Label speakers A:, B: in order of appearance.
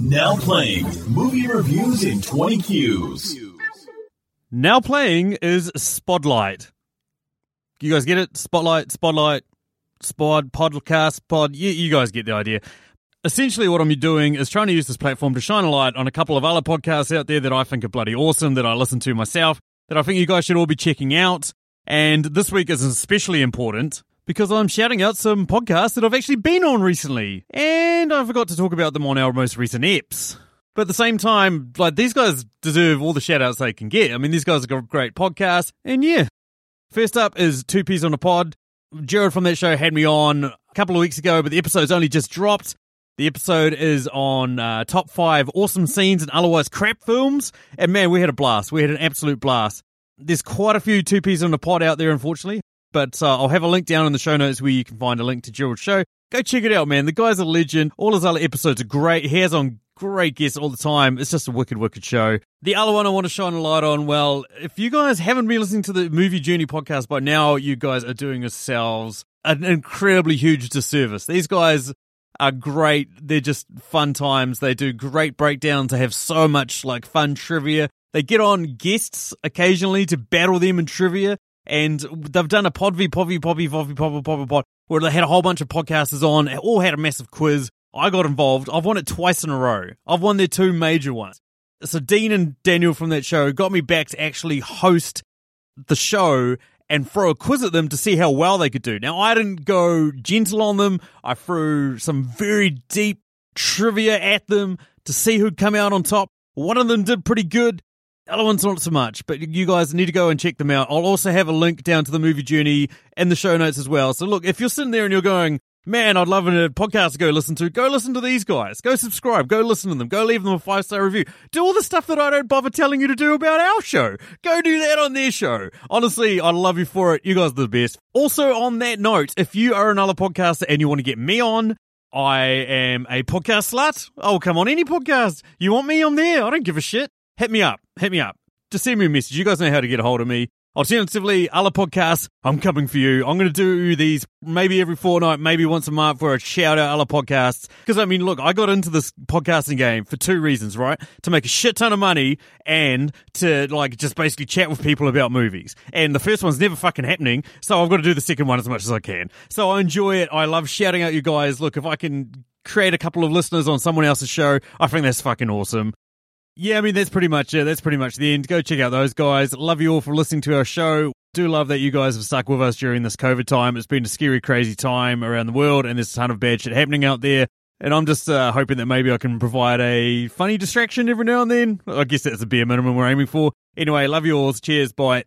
A: Now playing movie reviews in 20 Qs.
B: Now playing is Spodlight. You guys get it? Spotlight, Spotlight, Spod, Podcast, Pod. You, you guys get the idea. Essentially, what I'm doing is trying to use this platform to shine a light on a couple of other podcasts out there that I think are bloody awesome, that I listen to myself, that I think you guys should all be checking out. And this week is especially important because I'm shouting out some podcasts that I've actually been on recently. And I forgot to talk about them on our most recent eps. But at the same time, like these guys deserve all the shout outs they can get. I mean, these guys are great podcasts. And yeah, first up is Two Peas on a Pod. Jared from that show had me on a couple of weeks ago, but the episode's only just dropped. The episode is on uh, top five awesome scenes and otherwise crap films. And man, we had a blast. We had an absolute blast. There's quite a few Two Peas on a Pod out there, unfortunately but uh, I'll have a link down in the show notes where you can find a link to Gerald's show. Go check it out, man. The guy's a legend. All his other episodes are great. He has on great guests all the time. It's just a wicked, wicked show. The other one I want to shine a light on, well, if you guys haven't been listening to the Movie Journey podcast by now, you guys are doing yourselves an incredibly huge disservice. These guys are great. They're just fun times. They do great breakdowns. They have so much like fun trivia. They get on guests occasionally to battle them in trivia and they've done a pod v pod v pod v pod v pod v pod v pod where they had a whole bunch of podcasters on, all had a massive quiz. I got involved. I've won it twice in a row. I've won their two major ones. So Dean and Daniel from that show got me back to actually host the show and throw a quiz at them to see how well they could do. Now I didn't go gentle on them. I threw some very deep trivia at them to see who'd come out on top. One of them did pretty good. Other ones not so much, but you guys need to go and check them out. I'll also have a link down to the movie journey in the show notes as well. So look, if you're sitting there and you're going, man, I'd love a podcast to go listen to, go listen to these guys. Go subscribe, go listen to them, go leave them a five star review. Do all the stuff that I don't bother telling you to do about our show. Go do that on their show. Honestly, I love you for it. You guys are the best. Also, on that note, if you are another podcaster and you want to get me on, I am a podcast slut. Oh, come on, any podcast. You want me on there? I don't give a shit hit me up. Hit me up. Just send me a message. You guys know how to get a hold of me. Alternatively, other podcasts, I'm coming for you. I'm going to do these maybe every fortnight, maybe once a month for a shout out other podcasts. Because I mean, look, I got into this podcasting game for two reasons, right? To make a shit ton of money and to like just basically chat with people about movies. And the first one's never fucking happening. So I've got to do the second one as much as I can. So I enjoy it. I love shouting out you guys. Look, if I can create a couple of listeners on someone else's show, I think that's fucking awesome. Yeah, I mean, that's pretty much it. That's pretty much the end. Go check out those guys. Love you all for listening to our show. Do love that you guys have stuck with us during this COVID time. It's been a scary, crazy time around the world, and there's a ton of bad shit happening out there. And I'm just uh, hoping that maybe I can provide a funny distraction every now and then. I guess that's a bare minimum we're aiming for. Anyway, love you all. Cheers. Bye.